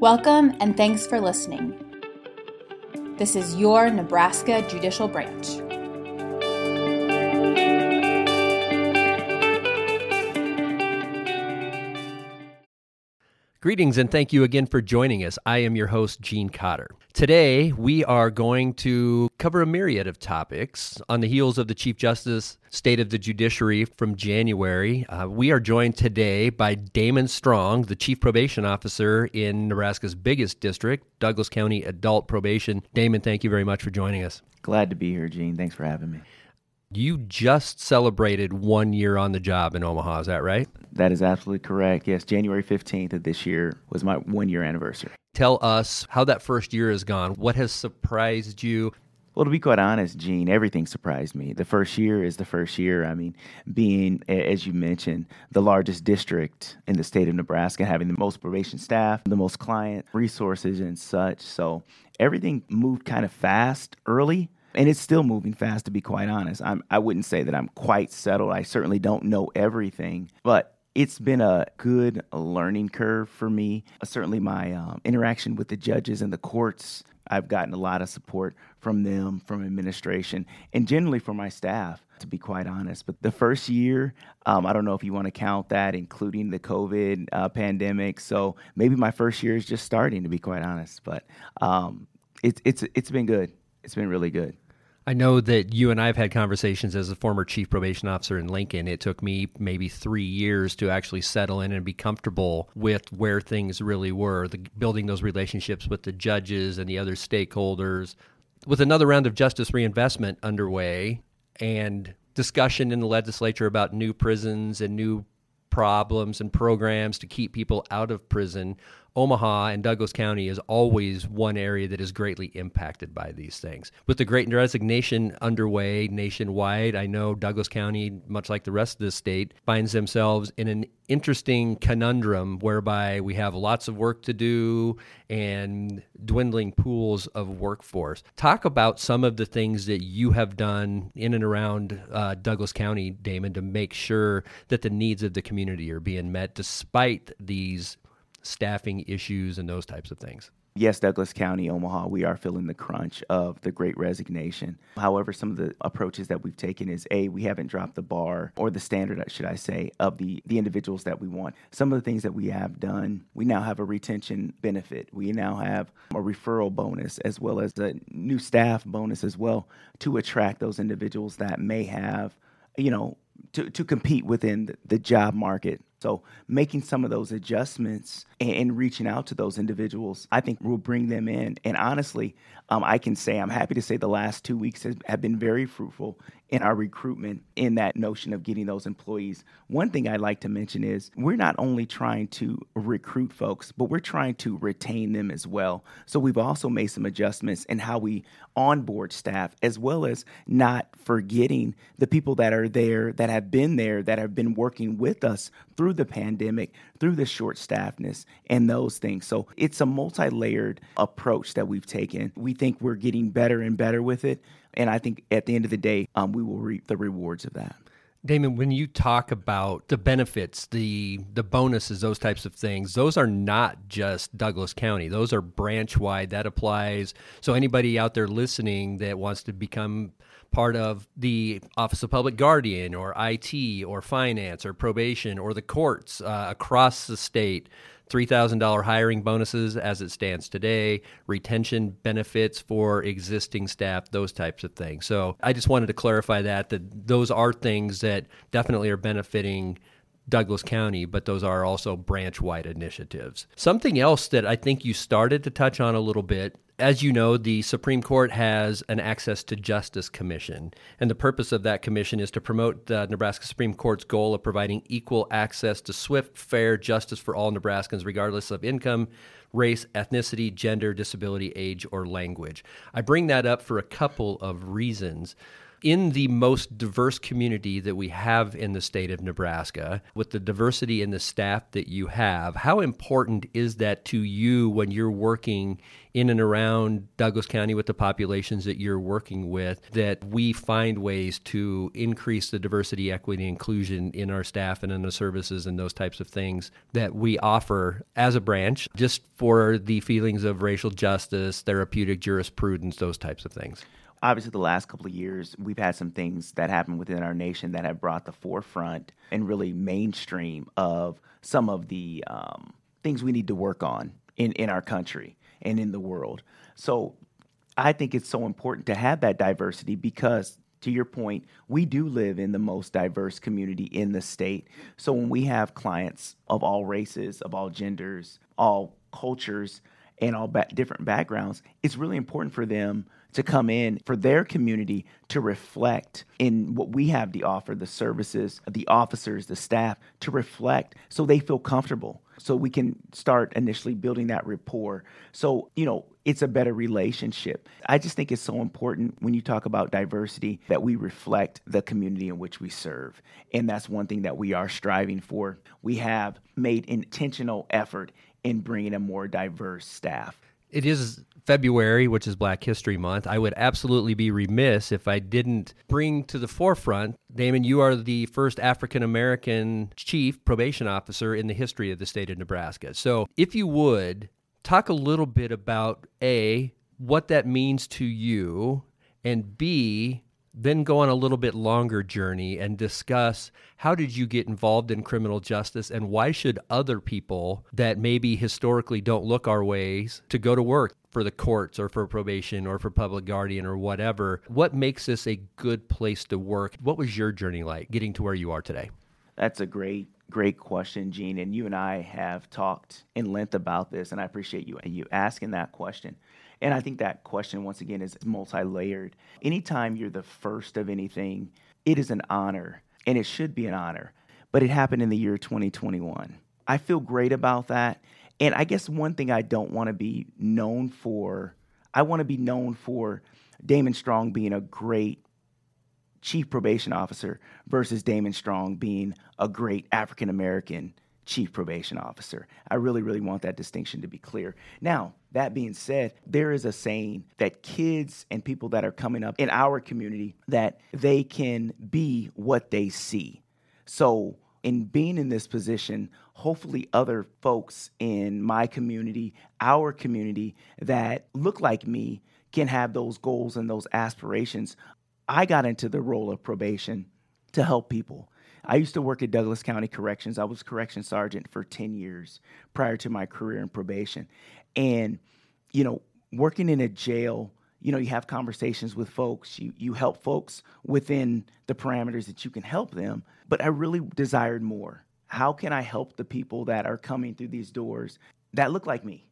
Welcome and thanks for listening. This is your Nebraska Judicial Branch. Greetings and thank you again for joining us. I am your host, Gene Cotter. Today, we are going to cover a myriad of topics on the heels of the Chief Justice State of the Judiciary from January. Uh, we are joined today by Damon Strong, the Chief Probation Officer in Nebraska's biggest district, Douglas County Adult Probation. Damon, thank you very much for joining us. Glad to be here, Gene. Thanks for having me. You just celebrated one year on the job in Omaha, is that right? That is absolutely correct. Yes, January 15th of this year was my one year anniversary. Tell us how that first year has gone. What has surprised you? Well, to be quite honest, Gene, everything surprised me. The first year is the first year. I mean, being, as you mentioned, the largest district in the state of Nebraska, having the most probation staff, the most client resources, and such. So everything moved kind of fast early and it's still moving fast to be quite honest. I'm, i wouldn't say that i'm quite settled. I certainly don't know everything but it's been a good learning curve for me. Certainly my um, interaction with the judges and the courts i've gotten a lot of support from them from administration and generally from my staff to be quite honest. But the first year um, i don't know if you want to count that including the covid uh, pandemic so maybe my first year is just starting to be quite honest. But um, it's, it's, it's been good it's been really good. I know that you and I have had conversations as a former chief probation officer in Lincoln. It took me maybe three years to actually settle in and be comfortable with where things really were, the, building those relationships with the judges and the other stakeholders. With another round of justice reinvestment underway and discussion in the legislature about new prisons and new problems and programs to keep people out of prison, Omaha and Douglas County is always one area that is greatly impacted by these things. With the great resignation underway nationwide, I know Douglas County, much like the rest of the state, finds themselves in an interesting conundrum whereby we have lots of work to do and dwindling pools of workforce. Talk about some of the things that you have done in and around uh, Douglas County, Damon, to make sure that the needs of the community are being met despite these staffing issues and those types of things. Yes, Douglas County, Omaha, we are feeling the crunch of the great resignation. However, some of the approaches that we've taken is A, we haven't dropped the bar or the standard, should I say, of the, the individuals that we want. Some of the things that we have done, we now have a retention benefit. We now have a referral bonus as well as a new staff bonus as well to attract those individuals that may have, you know, to, to compete within the, job market so, making some of those adjustments and, reaching out to those individuals, I think will bring them in. And honestly, um, I can say I'm happy to say the last two weeks has, have been very fruitful in our recruitment in that notion of getting those employees. One thing I'd like to mention is we're not only trying to recruit folks, but we're trying to retain them as well. So we've also made some adjustments in how we onboard staff, as well as not forgetting the people that are there, that have been there, that have been working with us through the pandemic, through the short staffness, and those things. So it's a multi layered approach that we've taken. We think we're getting better and better with it. And I think at the end of the day, um, we will reap the rewards of that. Damon, when you talk about the benefits, the the bonuses, those types of things, those are not just Douglas County. Those are branch wide. That applies. So anybody out there listening that wants to become part of the Office of Public Guardian or IT or finance or probation or the courts uh, across the state, $3,000 hiring bonuses as it stands today, retention benefits for existing staff, those types of things. So I just wanted to clarify that that those are things that definitely are benefiting Douglas County, but those are also branch wide initiatives. Something else that I think you started to touch on a little bit as you know, the Supreme Court has an Access to Justice Commission, and the purpose of that commission is to promote the Nebraska Supreme Court's goal of providing equal access to swift, fair justice for all Nebraskans, regardless of income, race, ethnicity, gender, disability, age, or language. I bring that up for a couple of reasons. In the most diverse community that we have in the state of Nebraska, with the diversity in the staff that you have, how important is that to you when you're working in and around Douglas County with the populations that you're working with that we find ways to increase the diversity, equity, inclusion in our staff and in the services and those types of things that we offer as a branch just for the feelings of racial justice, therapeutic jurisprudence, those types of things? Obviously the last couple of years we've had some things that happen within our nation that have brought the forefront and really mainstream of some of the um, things we need to work on in, in our country and in the world. So i think it's so important to have that diversity because to your point we do live in the most diverse community in the state. So when we have clients of all races of all genders all cultures and all ba- different backgrounds it's really important for them to come in for their community to reflect in what we have to offer the services, the officers, the staff to reflect so they feel comfortable. So we can start initially building that rapport. So, you know, it's a better relationship. I just think it's so important when you talk about diversity that we reflect the community in which we serve. And that's one thing that we are striving for. We have made intentional effort in bringing a more diverse staff. It is February, which is Black History Month. I would absolutely be remiss if I didn't bring to the forefront, Damon, you are the first African American chief probation officer in the history of the state of Nebraska. So, if you would, talk a little bit about A, what that means to you, and B, then go on a little bit longer journey and discuss how did you get involved in criminal justice and why should other people that maybe historically don't look our ways to go to work for the courts or for probation or for public guardian or whatever what makes this a good place to work? What was your journey like getting to where you are today? That's a great great question gene and you and i have talked in length about this and i appreciate you and you asking that question and I think that question, once again, is multi layered. Anytime you're the first of anything, it is an honor, and it should be an honor. But it happened in the year 2021. I feel great about that. And I guess one thing I don't want to be known for, I want to be known for Damon Strong being a great chief probation officer versus Damon Strong being a great African American chief probation officer. I really, really want that distinction to be clear. Now, that being said, there is a saying that kids and people that are coming up in our community that they can be what they see. So, in being in this position, hopefully other folks in my community, our community that look like me can have those goals and those aspirations. I got into the role of probation to help people. I used to work at Douglas County Corrections. I was correction sergeant for 10 years prior to my career in probation. And, you know, working in a jail, you know, you have conversations with folks, you, you help folks within the parameters that you can help them. But I really desired more. How can I help the people that are coming through these doors that look like me?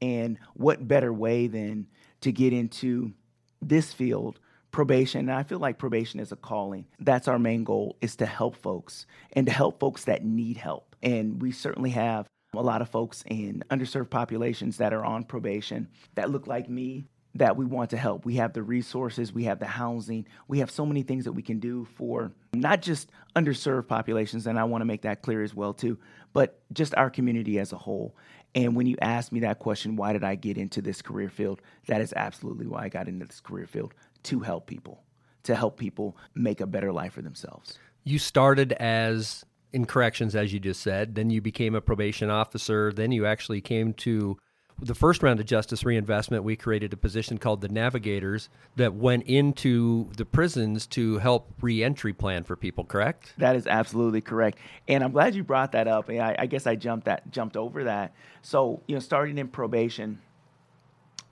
And what better way than to get into this field probation and i feel like probation is a calling that's our main goal is to help folks and to help folks that need help and we certainly have a lot of folks in underserved populations that are on probation that look like me that we want to help. We have the resources, we have the housing, we have so many things that we can do for not just underserved populations, and I want to make that clear as well too, but just our community as a whole. And when you ask me that question, why did I get into this career field? That is absolutely why I got into this career field to help people, to help people make a better life for themselves. You started as in corrections, as you just said, then you became a probation officer, then you actually came to the first round of justice reinvestment, we created a position called the navigators that went into the prisons to help reentry plan for people. Correct? That is absolutely correct, and I'm glad you brought that up. I, I guess I jumped that jumped over that. So you know, starting in probation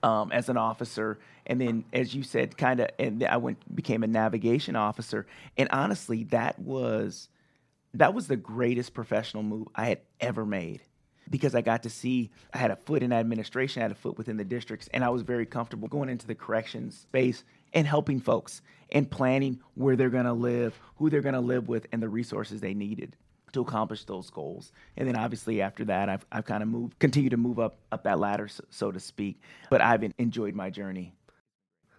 um, as an officer, and then as you said, kind of, and I went became a navigation officer. And honestly, that was that was the greatest professional move I had ever made. Because I got to see I had a foot in administration, I had a foot within the districts, and I was very comfortable going into the corrections space and helping folks and planning where they're going to live, who they're going to live with, and the resources they needed to accomplish those goals. And then obviously after that, I've, I've kind of moved, continue to move up up that ladder, so, so to speak. But I've enjoyed my journey.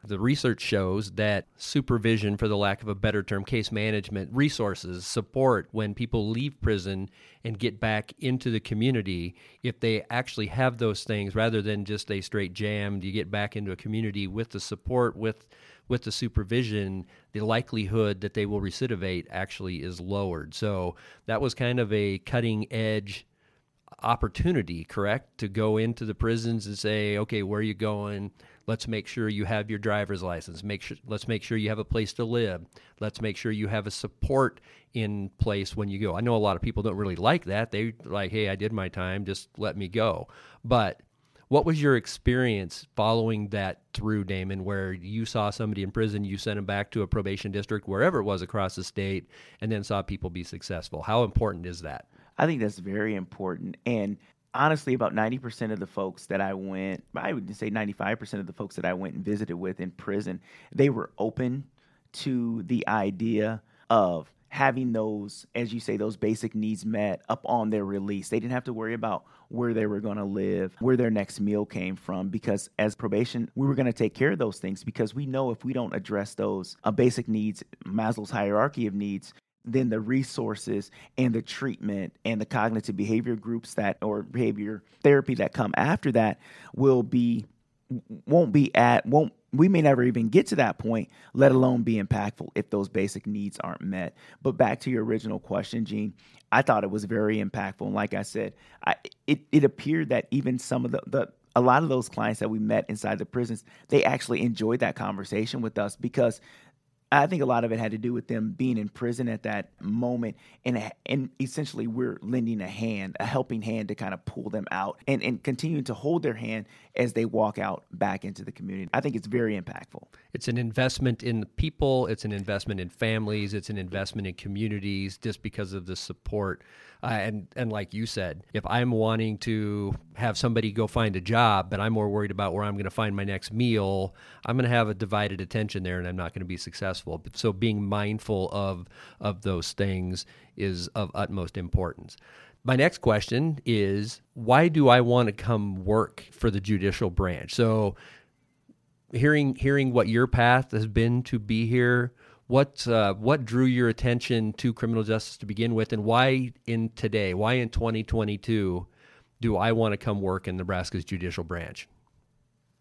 The research shows that supervision, for the lack of a better term, case management, resources, support when people leave prison and get back into the community, if they actually have those things rather than just a straight jammed, you get back into a community with the support, with with the supervision, the likelihood that they will recidivate actually is lowered. So that was kind of a cutting edge opportunity, correct? To go into the prisons and say, okay, where are you going? Let's make sure you have your driver's license. Make sure let's make sure you have a place to live. Let's make sure you have a support in place when you go. I know a lot of people don't really like that. They like, hey, I did my time, just let me go. But what was your experience following that through, Damon, where you saw somebody in prison, you sent them back to a probation district, wherever it was across the state, and then saw people be successful? How important is that? I think that's very important. And honestly, about 90% of the folks that I went, I would say 95% of the folks that I went and visited with in prison, they were open to the idea of having those, as you say, those basic needs met up on their release. They didn't have to worry about where they were going to live, where their next meal came from, because as probation, we were going to take care of those things because we know if we don't address those uh, basic needs, Maslow's hierarchy of needs, then the resources and the treatment and the cognitive behavior groups that or behavior therapy that come after that will be won't be at won't we may never even get to that point let alone be impactful if those basic needs aren't met. But back to your original question gene i thought it was very impactful. And like i said I, it, it appeared that even some of the, the a lot of those clients that we met inside the prisons they actually enjoyed that conversation with us because I think a lot of it had to do with them being in prison at that moment, and and essentially we're lending a hand, a helping hand to kind of pull them out, and and continuing to hold their hand as they walk out back into the community. I think it's very impactful. It's an investment in people. It's an investment in families. It's an investment in communities, just because of the support. Uh, and and like you said, if I'm wanting to have somebody go find a job, but I'm more worried about where I'm going to find my next meal, I'm going to have a divided attention there, and I'm not going to be successful. So being mindful of of those things is of utmost importance. My next question is why do I want to come work for the judicial branch? So hearing hearing what your path has been to be here, what uh, what drew your attention to criminal justice to begin with, and why in today, why in 2022, do I want to come work in Nebraska's judicial branch?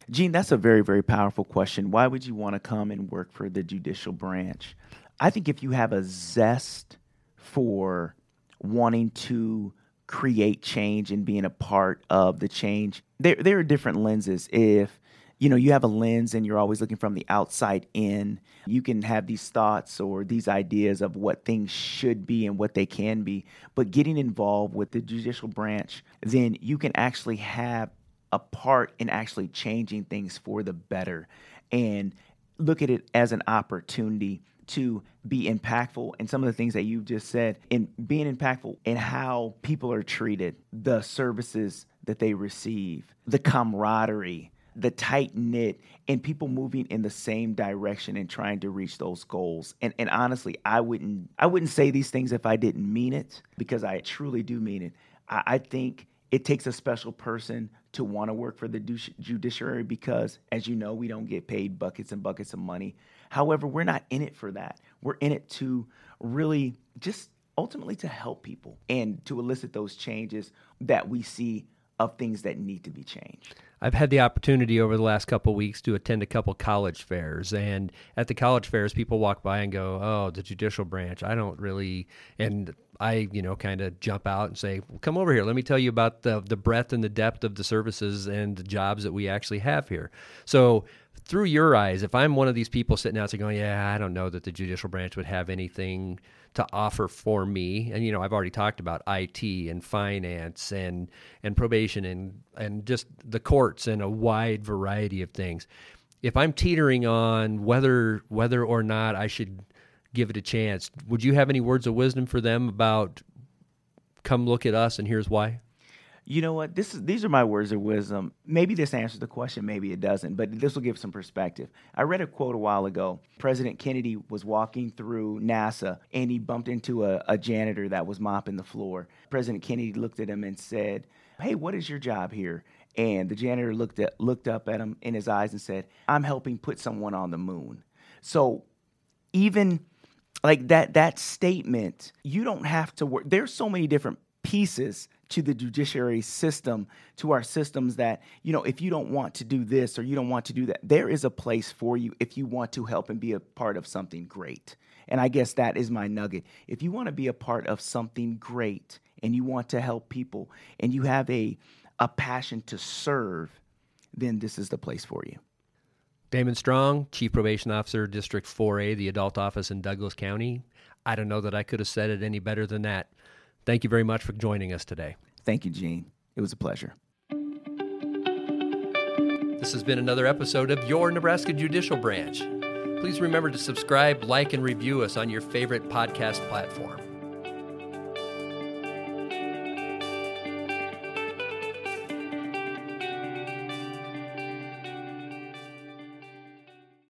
Gene, that's a very very powerful question. Why would you want to come and work for the judicial branch? I think if you have a zest for wanting to create change and being a part of the change, there there are different lenses. If you know, you have a lens and you're always looking from the outside in. You can have these thoughts or these ideas of what things should be and what they can be. But getting involved with the judicial branch, then you can actually have a part in actually changing things for the better and look at it as an opportunity to be impactful and some of the things that you've just said in being impactful in how people are treated, the services that they receive, the camaraderie, the tight knit and people moving in the same direction and trying to reach those goals. And and honestly, I wouldn't I wouldn't say these things if I didn't mean it because I truly do mean it. I, I think it takes a special person to want to work for the judiciary because, as you know, we don't get paid buckets and buckets of money. However, we're not in it for that. We're in it to really just ultimately to help people and to elicit those changes that we see of things that need to be changed. I've had the opportunity over the last couple weeks to attend a couple college fairs, and at the college fairs, people walk by and go, "Oh, the judicial branch." I don't really, and I, you know, kind of jump out and say, well, "Come over here. Let me tell you about the the breadth and the depth of the services and the jobs that we actually have here." So, through your eyes, if I'm one of these people sitting out there going, "Yeah, I don't know that the judicial branch would have anything." To offer for me. And you know I've already talked about IT and finance and and probation and and just the courts and a wide variety of things. If I'm teetering on whether whether or not I should give it a chance would you have any words of wisdom for them about come look at us and here's why you know what? This is these are my words of wisdom. Maybe this answers the question, maybe it doesn't, but this will give some perspective. I read a quote a while ago. President Kennedy was walking through NASA and he bumped into a, a janitor that was mopping the floor. President Kennedy looked at him and said, Hey, what is your job here? And the janitor looked at looked up at him in his eyes and said, "I'm helping put someone on the moon." So even like that that statement, you don't have to work. There's so many different pieces to the judiciary system, to our systems that, you know, if you don't want to do this or you don't want to do that, there is a place for you if you want to help and be a part of something great. And I guess that is my nugget. If you want to be a part of something great and you want to help people and you have a a passion to serve, then this is the place for you. Damon Strong, Chief Probation Officer, District 4A, the adult office in Douglas County. I don't know that I could have said it any better than that. Thank you very much for joining us today. Thank you, Gene. It was a pleasure. This has been another episode of Your Nebraska Judicial Branch. Please remember to subscribe, like, and review us on your favorite podcast platform.